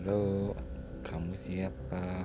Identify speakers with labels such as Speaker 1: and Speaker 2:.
Speaker 1: Halo, kamu siapa?